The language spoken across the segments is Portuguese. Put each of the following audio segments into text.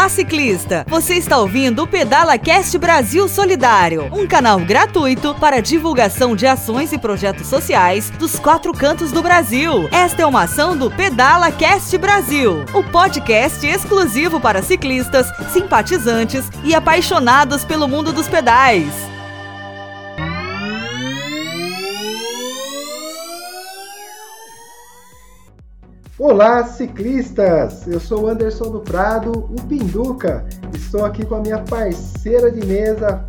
Olá, ciclista! Você está ouvindo o Pedala Cast Brasil Solidário, um canal gratuito para divulgação de ações e projetos sociais dos quatro cantos do Brasil. Esta é uma ação do Pedala Cast Brasil, o podcast exclusivo para ciclistas, simpatizantes e apaixonados pelo mundo dos pedais. Olá, ciclistas! Eu sou Anderson do Prado, o Pinduca. Estou aqui com a minha parceira de mesa,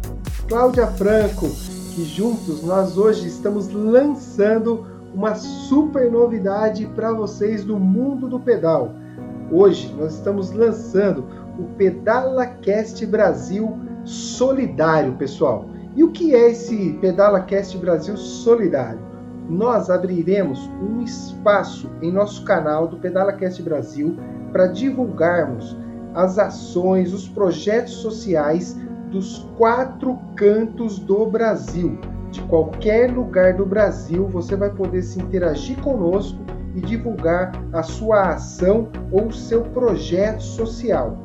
Cláudia Franco, que juntos nós hoje estamos lançando uma super novidade para vocês do mundo do pedal. Hoje nós estamos lançando o PedalaCast Brasil Solidário, pessoal. E o que é esse PedalaCast Brasil Solidário? Nós abriremos um espaço em nosso canal do PedalaCast Brasil para divulgarmos as ações, os projetos sociais dos quatro cantos do Brasil. De qualquer lugar do Brasil, você vai poder se interagir conosco e divulgar a sua ação ou o seu projeto social.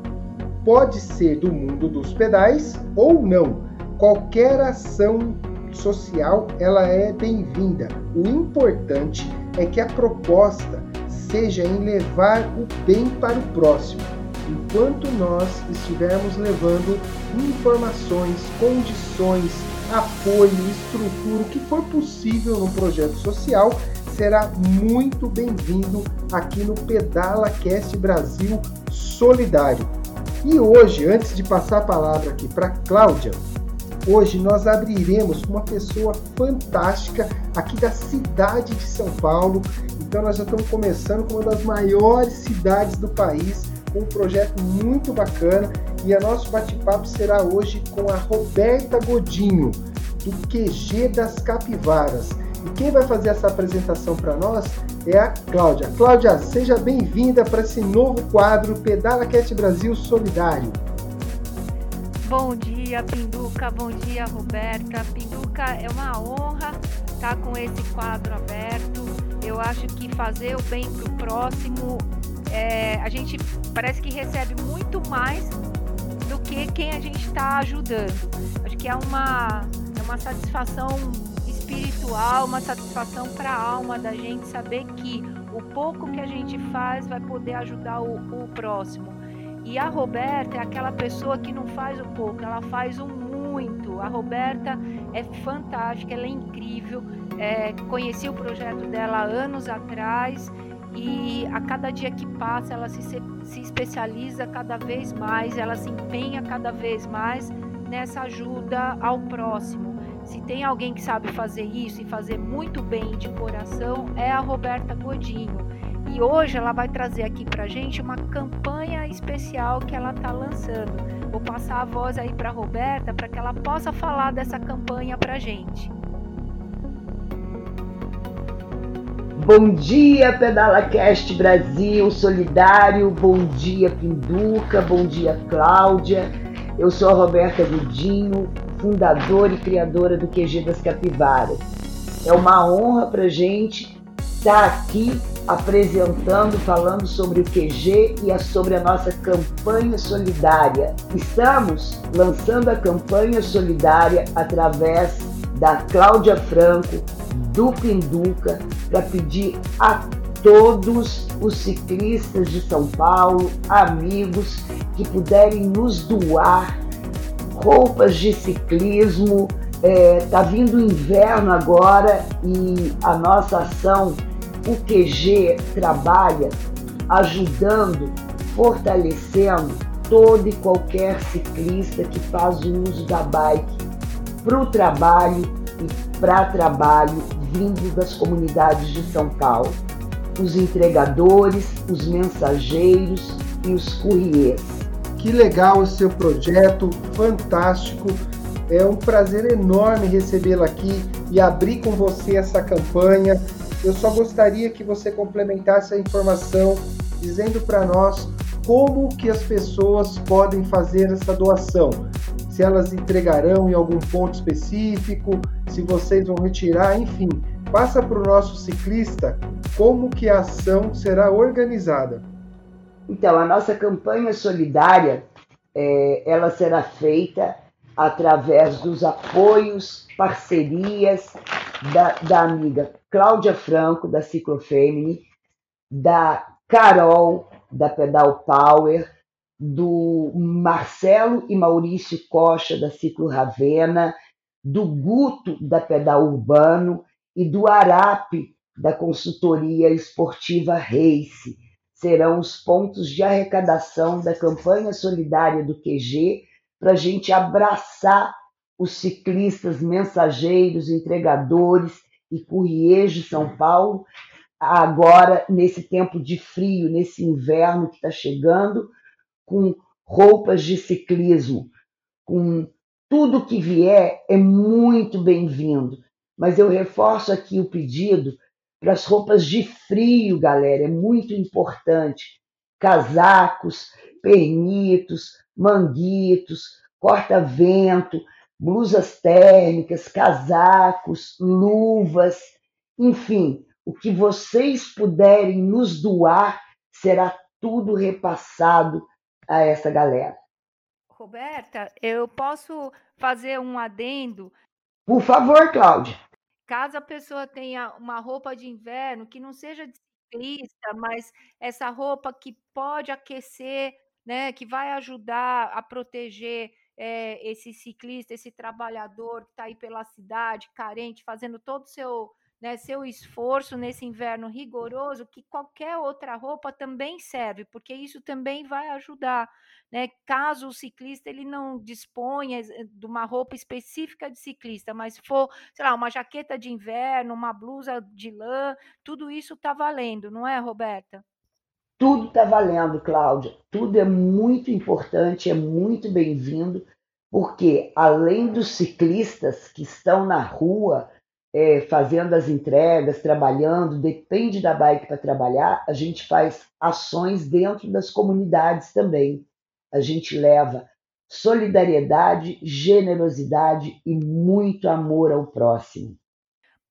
Pode ser do mundo dos pedais ou não. Qualquer ação social ela é bem-vinda. O importante é que a proposta seja em levar o bem para o próximo, enquanto nós estivermos levando informações, condições, apoio, estrutura, o que for possível no projeto social, será muito bem-vindo aqui no Pedala Cast Brasil Solidário. E hoje, antes de passar a palavra aqui para Cláudia, Hoje nós abriremos uma pessoa fantástica aqui da cidade de São Paulo. Então nós já estamos começando com uma das maiores cidades do país, com um projeto muito bacana. E a nosso bate-papo será hoje com a Roberta Godinho, do QG das Capivaras. E quem vai fazer essa apresentação para nós é a Cláudia. Cláudia, seja bem-vinda para esse novo quadro Pedala Cat Brasil Solidário. Bom dia, Pinduca. Bom dia, Roberta. Pinduca, é uma honra estar com esse quadro aberto. Eu acho que fazer o bem para o próximo, é, a gente parece que recebe muito mais do que quem a gente está ajudando. Acho que é uma, é uma satisfação espiritual, uma satisfação para a alma da gente saber que o pouco que a gente faz vai poder ajudar o, o próximo. E a Roberta é aquela pessoa que não faz o pouco, ela faz o muito. A Roberta é fantástica, ela é incrível. É, conheci o projeto dela anos atrás e a cada dia que passa ela se, se especializa cada vez mais, ela se empenha cada vez mais nessa ajuda ao próximo. Se tem alguém que sabe fazer isso e fazer muito bem de coração, é a Roberta Godinho. E hoje ela vai trazer aqui para gente uma campanha especial que ela está lançando. Vou passar a voz aí para Roberta para que ela possa falar dessa campanha para gente. Bom dia, PedalaCast Brasil Solidário. Bom dia, Pinduca. Bom dia, Cláudia. Eu sou a Roberta Gudinho, fundadora e criadora do QG das Capivaras. É uma honra para gente estar aqui apresentando, falando sobre o QG e sobre a nossa campanha solidária. Estamos lançando a campanha solidária através da Cláudia Franco, do Pinduca, para pedir a todos os ciclistas de São Paulo, amigos, que puderem nos doar roupas de ciclismo. Está é, vindo o inverno agora e a nossa ação o QG trabalha ajudando, fortalecendo todo e qualquer ciclista que faz o uso da bike para o trabalho e para trabalho vindo das comunidades de São Paulo. Os entregadores, os mensageiros e os couriers. Que legal esse seu projeto, fantástico. É um prazer enorme recebê-la aqui e abrir com você essa campanha. Eu só gostaria que você complementasse a informação dizendo para nós como que as pessoas podem fazer essa doação. Se elas entregarão em algum ponto específico, se vocês vão retirar, enfim, passa para o nosso ciclista como que a ação será organizada. Então, a nossa campanha solidária, É, ela será feita através dos apoios, parcerias da, da amiga Cláudia Franco, da Ciclofemini, da Carol, da Pedal Power, do Marcelo e Maurício Costa, da Ciclo Ravena, do Guto, da Pedal Urbano, e do Arape, da consultoria esportiva Race. Serão os pontos de arrecadação da campanha solidária do QG para a gente abraçar os ciclistas, mensageiros, entregadores e courriers de São Paulo, agora nesse tempo de frio, nesse inverno que está chegando, com roupas de ciclismo, com tudo que vier é muito bem-vindo. Mas eu reforço aqui o pedido para as roupas de frio, galera, é muito importante. Casacos, pernitos, manguitos, corta-vento, blusas térmicas, casacos, luvas, enfim, o que vocês puderem nos doar será tudo repassado a essa galera. Roberta, eu posso fazer um adendo? Por favor, Cláudia. Caso a pessoa tenha uma roupa de inverno que não seja de ciclista, mas essa roupa que pode aquecer, né, que vai ajudar a proteger é, esse ciclista, esse trabalhador que está aí pela cidade, carente, fazendo todo o seu né, seu esforço nesse inverno rigoroso, que qualquer outra roupa também serve, porque isso também vai ajudar, né? Caso o ciclista ele não disponha de uma roupa específica de ciclista, mas for, sei lá, uma jaqueta de inverno, uma blusa de lã, tudo isso está valendo, não é, Roberta? Tudo está valendo, Cláudia. Tudo é muito importante, é muito bem-vindo, porque além dos ciclistas que estão na rua é, fazendo as entregas, trabalhando, depende da bike para trabalhar, a gente faz ações dentro das comunidades também. A gente leva solidariedade, generosidade e muito amor ao próximo.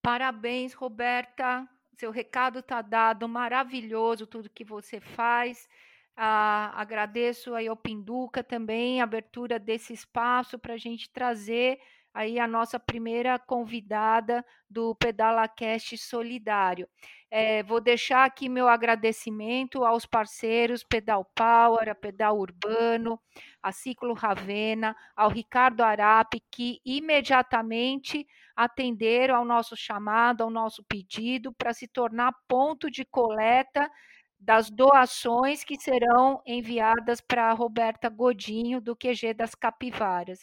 Parabéns, Roberta. Seu recado está dado, maravilhoso tudo que você faz. Ah, agradeço ao Pinduca também a abertura desse espaço para a gente trazer aí a nossa primeira convidada do PedalaCast Solidário. É, vou deixar aqui meu agradecimento aos parceiros Pedal Power, a Pedal Urbano, a Ciclo Ravena, ao Ricardo Arape, que imediatamente atenderam ao nosso chamado, ao nosso pedido, para se tornar ponto de coleta das doações que serão enviadas para a Roberta Godinho, do QG das Capivaras.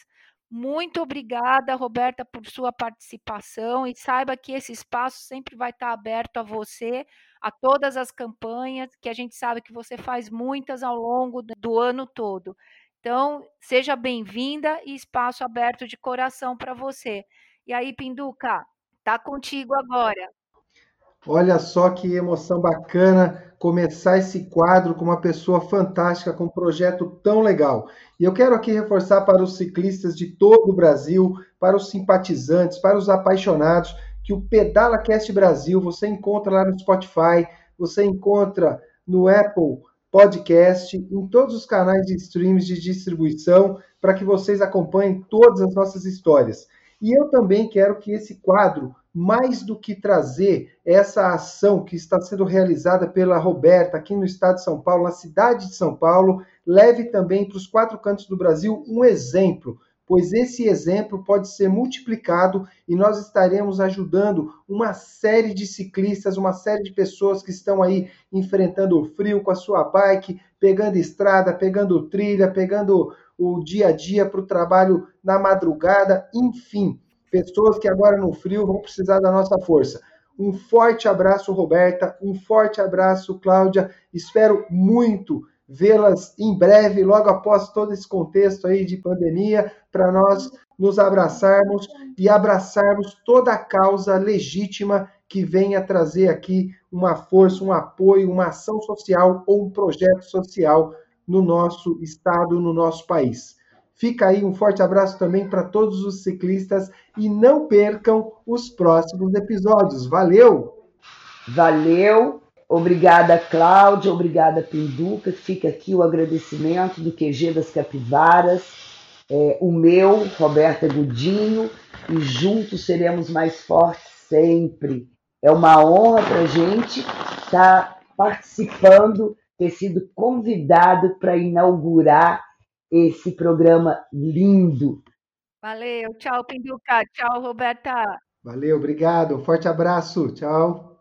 Muito obrigada, Roberta, por sua participação e saiba que esse espaço sempre vai estar aberto a você, a todas as campanhas, que a gente sabe que você faz muitas ao longo do ano todo. Então, seja bem-vinda e espaço aberto de coração para você. E aí, Pinduca, tá contigo agora. Olha só que emoção bacana começar esse quadro com uma pessoa fantástica, com um projeto tão legal. E eu quero aqui reforçar para os ciclistas de todo o Brasil, para os simpatizantes, para os apaixonados, que o Pedala Cast Brasil você encontra lá no Spotify, você encontra no Apple Podcast, em todos os canais de streams de distribuição, para que vocês acompanhem todas as nossas histórias. E eu também quero que esse quadro mais do que trazer essa ação que está sendo realizada pela Roberta aqui no estado de São Paulo, na cidade de São Paulo, leve também para os quatro cantos do Brasil um exemplo, pois esse exemplo pode ser multiplicado e nós estaremos ajudando uma série de ciclistas, uma série de pessoas que estão aí enfrentando o frio com a sua bike, pegando estrada, pegando trilha, pegando o dia a dia para o trabalho na madrugada, enfim pessoas que agora no frio vão precisar da nossa força. Um forte abraço, Roberta. Um forte abraço, Cláudia. Espero muito vê-las em breve, logo após todo esse contexto aí de pandemia, para nós nos abraçarmos e abraçarmos toda a causa legítima que venha trazer aqui uma força, um apoio, uma ação social ou um projeto social no nosso estado, no nosso país. Fica aí um forte abraço também para todos os ciclistas e não percam os próximos episódios. Valeu! Valeu! Obrigada, Cláudia, obrigada, Pinduca. Fica aqui o agradecimento do QG das Capivaras, é, o meu, Roberta Gudinho, e juntos seremos mais fortes sempre. É uma honra para a gente estar tá participando, ter sido convidado para inaugurar esse programa lindo. Valeu, tchau, Pinduca, tchau, Roberta. Valeu, obrigado, forte abraço, tchau.